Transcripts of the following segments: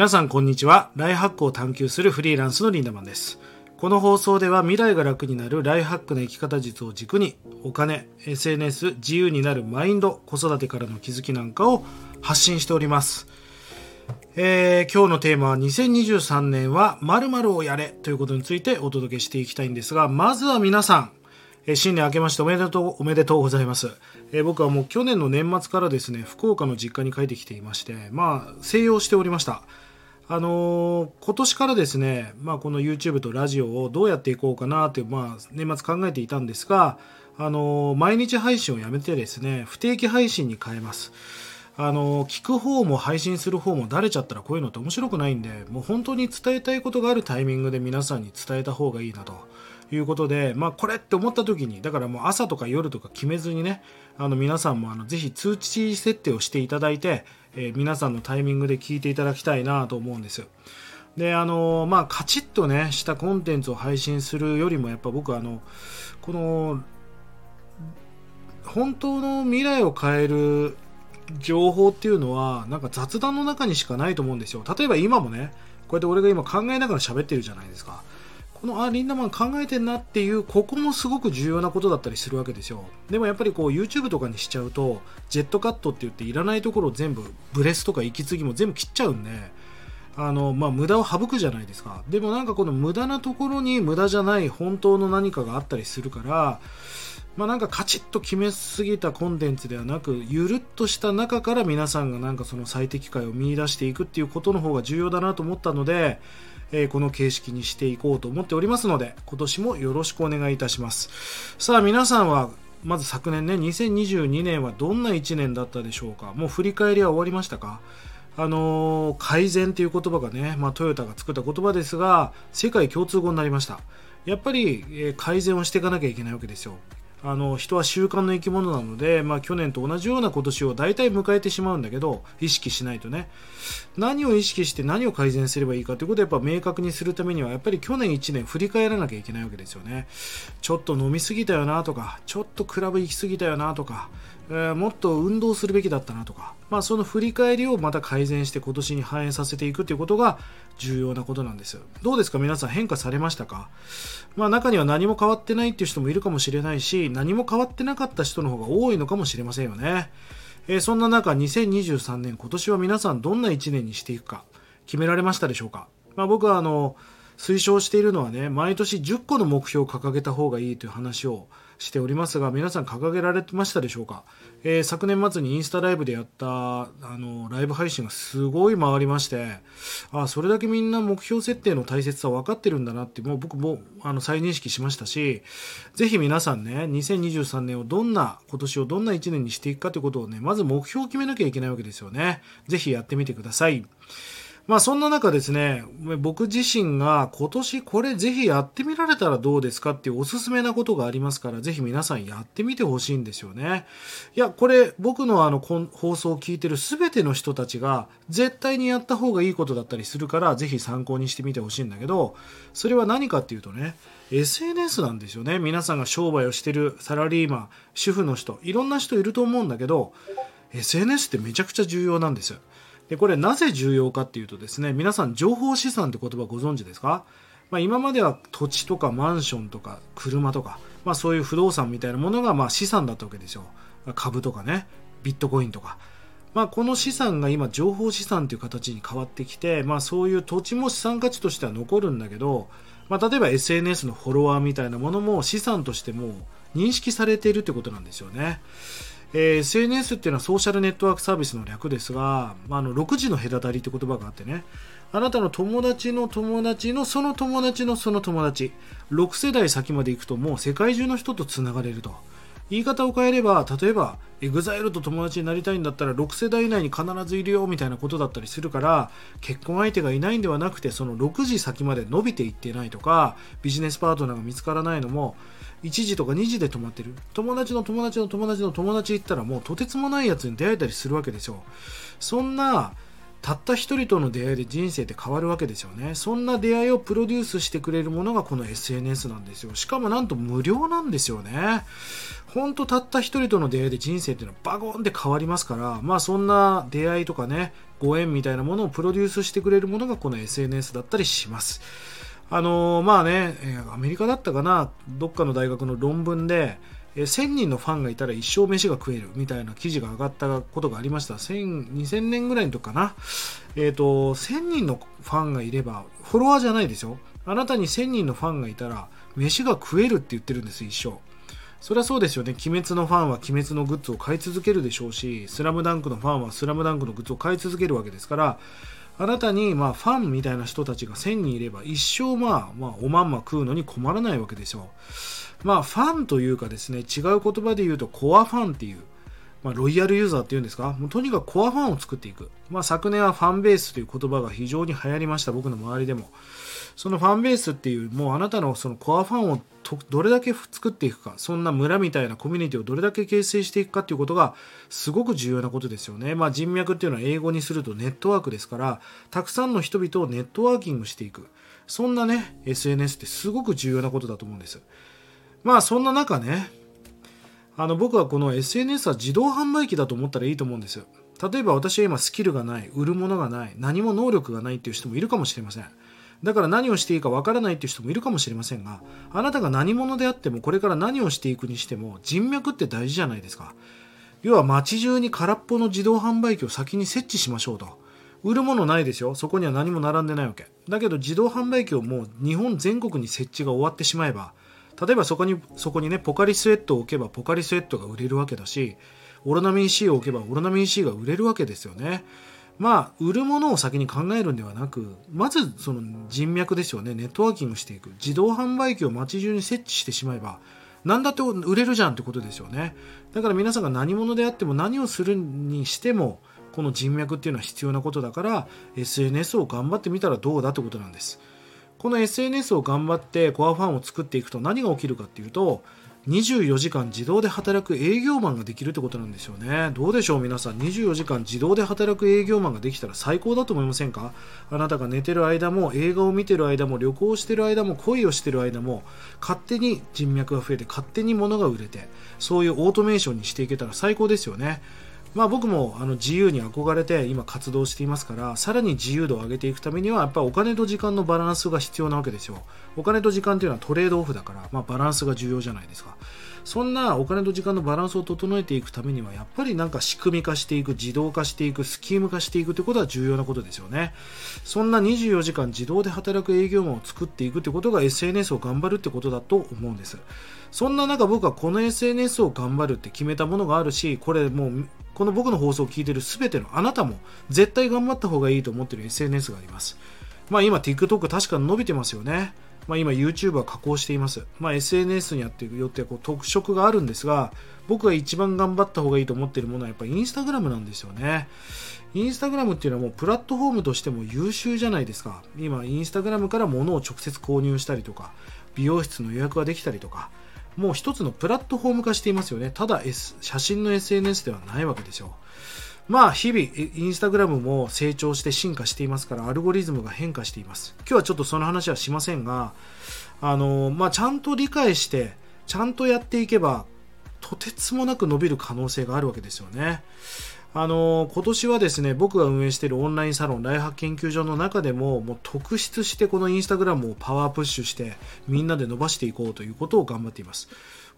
皆さんこんにちは。ライハックを探求するフリーランスのリンダマンです。この放送では未来が楽になるライハックの生き方術を軸にお金、SNS、自由になるマインド、子育てからの気づきなんかを発信しております。えー今日のテーマは2023年は〇〇をやれということについてお届けしていきたいんですが、まずは皆さん、え新年明けましておめでとう、おめでとうございます。えー僕はもう去年の年末からですね、福岡の実家に帰ってきていまして、まあ、静養しておりました。あのー今年からですね、まあ、この YouTube とラジオをどうやっていこうかなって、まあ、年末考えていたんですが、あのー毎日配信をやめてですね、不定期配信に変えます。あの聞く方も配信する方もだれちゃったらこういうのって面白くないんでもう本当に伝えたいことがあるタイミングで皆さんに伝えた方がいいなということで、まあ、これって思った時にだからもう朝とか夜とか決めずにねあの皆さんもあのぜひ通知設定をしていただいて、え皆さんのタイミングで聞いていただきたいなと思うんですであのまあカチッとねしたコンテンツを配信するよりもやっぱ僕あのこの本当の未来を変える情報っていうのはなんか雑談の中にしかないと思うんですよ。例えば今もねこうやって俺が今考えながら喋ってるじゃないですか。このあリンダマン考えてんなっていうここもすごく重要なことだったりするわけですよ。でもやっぱりこう YouTube とかにしちゃうとジェットカットって言っていらないところを全部ブレスとか息継ぎも全部切っちゃうんであのまあ無駄を省くじゃないですか。でもなんかこの無駄なところに無駄じゃない本当の何かがあったりするからまあ、なんかカチッと決めすぎたコンテンツではなくゆるっとした中から皆さんがなんかその最適解を見出していくっていうことの方が重要だなと思ったので、えーこの形式にしていこうと思っておりますので今年もよろしくお願いいたします。さあ皆さんはまず昨年ね2022年はどんな1年だったでしょうか？もう振り返りは終わりましたか？あのー改善という言葉がね、まあ、トヨタが作った言葉ですが世界共通語になりました。やっぱり、え改善をしていかなきゃいけないわけですよ。あの人は習慣の生き物なので、まあ、去年と同じような今年を大体迎えてしまうんだけど意識しないとね。何を意識して何を改善すればいいかということをやっぱ明確にするためにはやっぱり去年1年振り返らなきゃいけないわけですよね。ちょっと飲みすぎたよなとかちょっとクラブ行きすぎたよなとか、えーもっと運動するべきだったなとか、まあ、その振り返りをまた改善して今年に反映させていくということが重要なことなんですどうですか？皆さん変化されましたか？まあ中には何も変わってないっていう人もいるかもしれないし何も変わってなかった人の方が多いのかもしれませんよね、えーそんな中2023年今年は皆さんどんな1年にしていくか決められましたでしょうか、まあ、僕はあの推奨しているのはね毎年10個の目標を掲げた方がいいという話をしておりますが皆さん掲げられてましたでしょうか、えー昨年末にインスタライブでやったあのライブ配信がすごい回りましてあそれだけみんな目標設定の大切さ分かってるんだなってもう僕もあの再認識しましたしぜひ皆さんね2023年をどんな今年をどんな1年にしていくかということをねまず目標を決めなきゃいけないわけですよね。ぜひやってみてください。まあそんな中ですね、僕自身が今年これぜひやってみられたらどうですかっていうおすすめなことがありますから、ぜひ皆さんやってみてほしいんですよね。いや、これ僕のあの放送を聞いてる全ての人たちが絶対にやった方がいいことだったりするから、ぜひ参考にしてみてほしいんだけど、それは何かっていうとね、SNS なんですよね。皆さんが商売をしてるサラリーマン、主婦の人、いろんな人いると思うんだけど、SNS ってめちゃくちゃ重要なんですよ。でこれなぜ重要かっていうとですね皆さん情報資産って言葉ご存知ですか、まあ、今までは土地とかマンションとか車とか、まあ、そういう不動産みたいなものがま資産だったわけですよ。株とかねビットコインとか、まあ、この資産が今情報資産という形に変わってきて、まあ、そういう土地も資産価値としては残るんだけど、まあ、例えば SNS のフォロワーみたいなものも資産としても認識されているってことなんですよね。えー SNS っていうのはソーシャルネットワークサービスの略ですが、まあ、あの6時の隔たりって言葉があってね。あなたの友達の友達のその友達のその友達。6世代先まで行くともう世界中の人とつながれると。言い方を変えれば例えば EXILE と友達になりたいんだったら6世代以内に必ずいるよみたいなことだったりするから結婚相手がいないんではなくてその6時先まで伸びていってないとかビジネスパートナーが見つからないのも1時とか2時で止まってる。友達の友達の友達の友達行ったらもうとてつもないやつに出会えたりするわけですよ。そんなたった一人との出会いで人生って変わるわけですよね。そんな出会いをプロデュースしてくれるものがこの SNS なんですよ。しかもなんと無料なんですよね。ほんとたった一人との出会いで人生っていうのはバゴンって変わりますからまあそんな出会いとかねご縁みたいなものをプロデュースしてくれるものがこの SNS だったりします。あのー、まあねアメリカだったかな？どっかの大学の論文で1000人のファンがいたら一生飯が食えるみたいな記事が上がったことがありました。2000年ぐらいの時かな。えっ、ー、と、1000人のファンがいれば、フォロワーじゃないですよ。あなたに1000人のファンがいたら、飯が食えるって言ってるんです、一生。そりゃそうですよね。鬼滅のファンは鬼滅のグッズを買い続けるでしょうし、スラムダンクのファンはスラムダンクのグッズを買い続けるわけですから、あなたに、まあ、ファンみたいな人たちが1000人いれば、一生、まあ、まあ、おまんま食うのに困らないわけですよ。まあ、ファンというかですね、違う言葉で言うと、コアファンっていう、まあ、ロイヤルユーザーっていうんですか、もうとにかくコアファンを作っていく。まあ、昨年はファンベースという言葉が非常に流行りました、僕の周りでも。そのファンベースっていう、もうあなたのそのコアファンをどれだけ作っていくか、そんな村みたいなコミュニティをどれだけ形成していくかっていうことがすごく重要なことですよね。まあ、人脈っていうのは英語にするとネットワークですから、たくさんの人々をネットワーキングしていく。そんなね、SNS ってすごく重要なことだと思うんです。まあそんな中ねあの僕はこの SNS は自動販売機だと思ったらいいと思うんですよ。例えば私は今スキルがない売るものがない何も能力がないっていう人もいるかもしれません。だから何をしていいかわからないっていう人もいるかもしれませんがあなたが何者であってもこれから何をしていくにしても人脈って大事じゃないですか。要は街中に空っぽの自動販売機を先に設置しましょうと。売るものないですよ。そこには何も並んでないわけ。だけど自動販売機をもう日本全国に設置が終わってしまえば例えばそこにそこにねポカリスエットを置けばポカリスエットが売れるわけだしオロナミン C を置けばオロナミン C が売れるわけですよね。まあ売るものを先に考えるんではなくまずその人脈ですよね。ネットワーキングしていく。自動販売機を街中に設置してしまえば何だって売れるじゃんってことですよね。だから皆さんが何者であっても何をするにしてもこの人脈っていうのは必要なことだから SNS を頑張ってみたらどうだってことなんです。この SNS を頑張ってコアファンを作っていくと何が起きるかっていうと24時間自動で働く営業マンができるってことなんですよね。どうでしょう皆さん。24時間自動で働く営業マンができたら最高だと思いませんか？あなたが寝てる間も映画を見てる間も旅行してる間も恋をしてる間も勝手に人脈が増えて勝手に物が売れてそういうオートメーションにしていけたら最高ですよね。まあ、僕もあの自由に憧れて今活動していますからさらに自由度を上げていくためにはやっぱりお金と時間のバランスが必要なわけですよ。お金と時間というのはトレードオフだから、まあ、バランスが重要じゃないですか。そんなお金と時間のバランスを整えていくためにはやっぱりなんか仕組み化していく自動化していくスキーム化していくということは重要なことですよね。そんな24時間自動で働く営業マンを作っていくということが SNS を頑張るってことだと思うんです。そんな中僕はこの SNS を頑張るって決めたものがあるしこれもうこの僕の放送を聞いている全てのあなたも絶対頑張った方がいいと思っている SNS があります。まあ今 TikTok 確かに伸びてますよね。まあ、今 YouTube は加工しています、まあ、SNS によってよってこう特色があるんですが僕が一番頑張った方がいいと思っているものはやっぱりインスタグラムなんですよね。インスタグラムっていうのはもうプラットフォームとしても優秀じゃないですか。今インスタグラムから物を直接購入したりとか美容室の予約ができたりとかもう一つのプラットフォーム化していますよね。ただ、S、写真の SNS ではないわけですよ。まあ、日々、インスタグラムも成長して進化していますから、アルゴリズムが変化しています。今日はちょっとその話はしませんが、あの、まあ、ちゃんと理解して、ちゃんとやっていけば、とてつもなく伸びる可能性があるわけですよね。あの今年はですね僕が運営しているオンラインサロンライハ研究所の中でももう特筆してこのインスタグラムをパワープッシュしてみんなで伸ばしていこうということを頑張っています。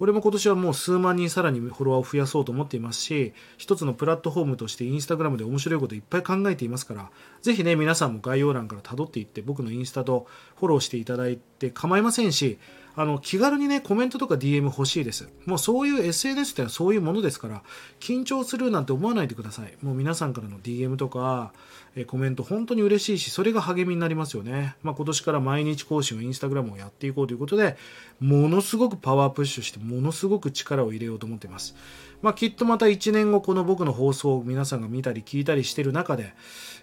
俺も今年はもう数万人さらにフォロワーを増やそうと思っていますし一つのプラットフォームとしてインスタグラムで面白いこといっぱい考えていますからぜひね皆さんも概要欄から辿っていって僕のインスタとフォローしていただいて構いませんしあの気軽にねコメントとか DM 欲しいです。もうそういう SNS ってのはそういうものですから緊張するなんて思わないでください。もう皆さんからの DM とかえコメント本当に嬉しいしそれが励みになりますよね、まあ、今年から毎日更新をインスタグラムをやっていこうということでものすごくパワープッシュしてものすごく力を入れようと思っています、まあ、きっとまた1年後この僕の放送を皆さんが見たり聞いたりしてる中で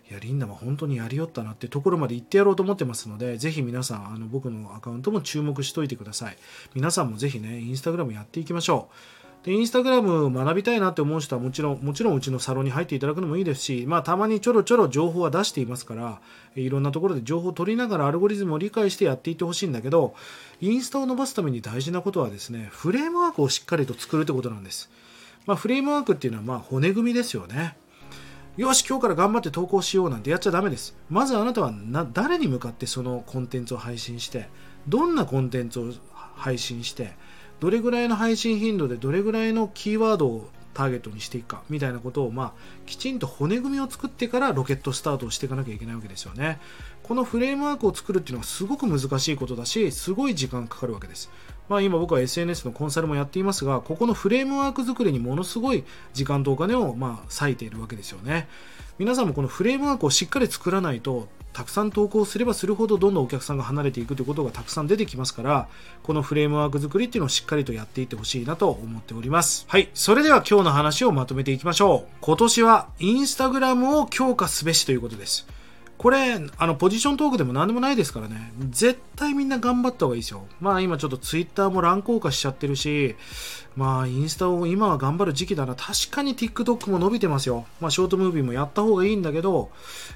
いやリンダは本当にやりよったなってところまで行ってやろうと思ってますのでぜひ皆さんあの僕のアカウントも注目しといてください。皆さんもぜひねインスタグラムやっていきましょう。でインスタグラム学びたいなって思う人はもちろんもちろんうちのサロンに入っていただくのもいいですし、まあ、たまにちょろちょろ情報は出していますからいろんなところで情報を取りながらアルゴリズムを理解してやっていってほしいんだけどインスタを伸ばすために大事なことはですねフレームワークをしっかりと作るってことなんです、まあ、フレームワークっていうのはまあ骨組みですよねよし今日から頑張って投稿しようなんてやっちゃダメですまずあなたは誰に向かってそのコンテンツを配信してどんなコンテンツを配信してどれぐらいの配信頻度でどれぐらいのキーワードをターゲットにしていくかみたいなことを、まあ、きちんと骨組みを作ってからロケットスタートをしていかなきゃいけないわけですよね。このフレームワークを作るっていうのはすごく難しいことだし、すごい時間かかるわけです。まあ、今僕は SNS のコンサルもやっていますが、ここのフレームワーク作りにものすごい時間とお金をまあ割いているわけですよね。皆さんもこのフレームワークをしっかり作らないとたくさん投稿すればするほどどんどんお客さんが離れていくということがたくさん出てきますからこのフレームワーク作りっていうのをしっかりとやっていってほしいなと思っております。はい。それでは今日の話をまとめていきましょう。今年はインスタグラムを強化すべしということですこれ、あの、ポジショントークでも何でもないですからね。絶対みんな頑張った方がいいですよ。まあ今ちょっとツイッターも乱高下しちゃってるし、まあインスタを今は頑張る時期だな。確かに TikTok も伸びてますよ。まあショートムービーもやった方がいいんだけど、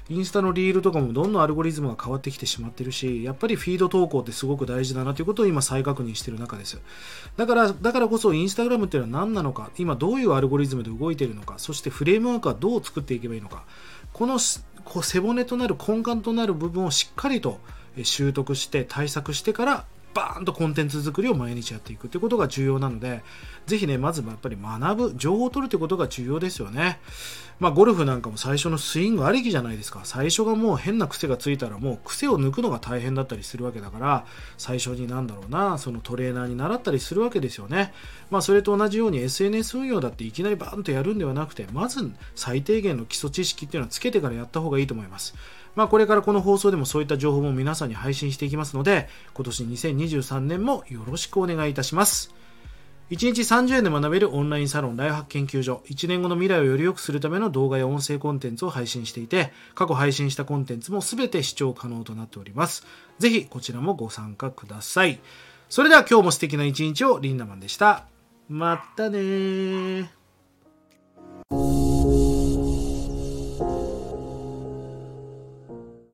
インスタのリールとかもどんどんアルゴリズムが変わってきてしまってるし、やっぱりフィード投稿ってすごく大事だなということを今再確認してる中です。だから、だからこそインスタグラムっていうのは何なのか、今どういうアルゴリズムで動いているのか、そしてフレームワークはどう作っていけばいいのか。この背骨となる根幹となる部分をしっかりと習得して対策してからバーンとコンテンツ作りを毎日やっていくということが重要なので、ぜひね、まずやっぱり学ぶ、情報を取るということが重要ですよね。まあ、ゴルフなんかも最初のスイングありきじゃないですか。最初がもう変な癖がついたらもう癖を抜くのが大変だったりするわけだから、最初になんだろうな、そのトレーナーに習ったりするわけですよね。まあ、それと同じように SNS 運用だっていきなりバーンとやるんではなくて、まず最低限の基礎知識っていうのはつけてからやった方がいいと思います。まあ、これからこの放送でもそういった情報も皆さんに配信していきますので、今年2023年もよろしくお願いいたします。1日30円で学べるオンラインサロンライフハック研究所1年後の未来をより良くするための動画や音声コンテンツを配信していて過去配信したコンテンツも全て視聴可能となっております。ぜひこちらもご参加ください。それでは今日も素敵な一日をリンダマンでした。またね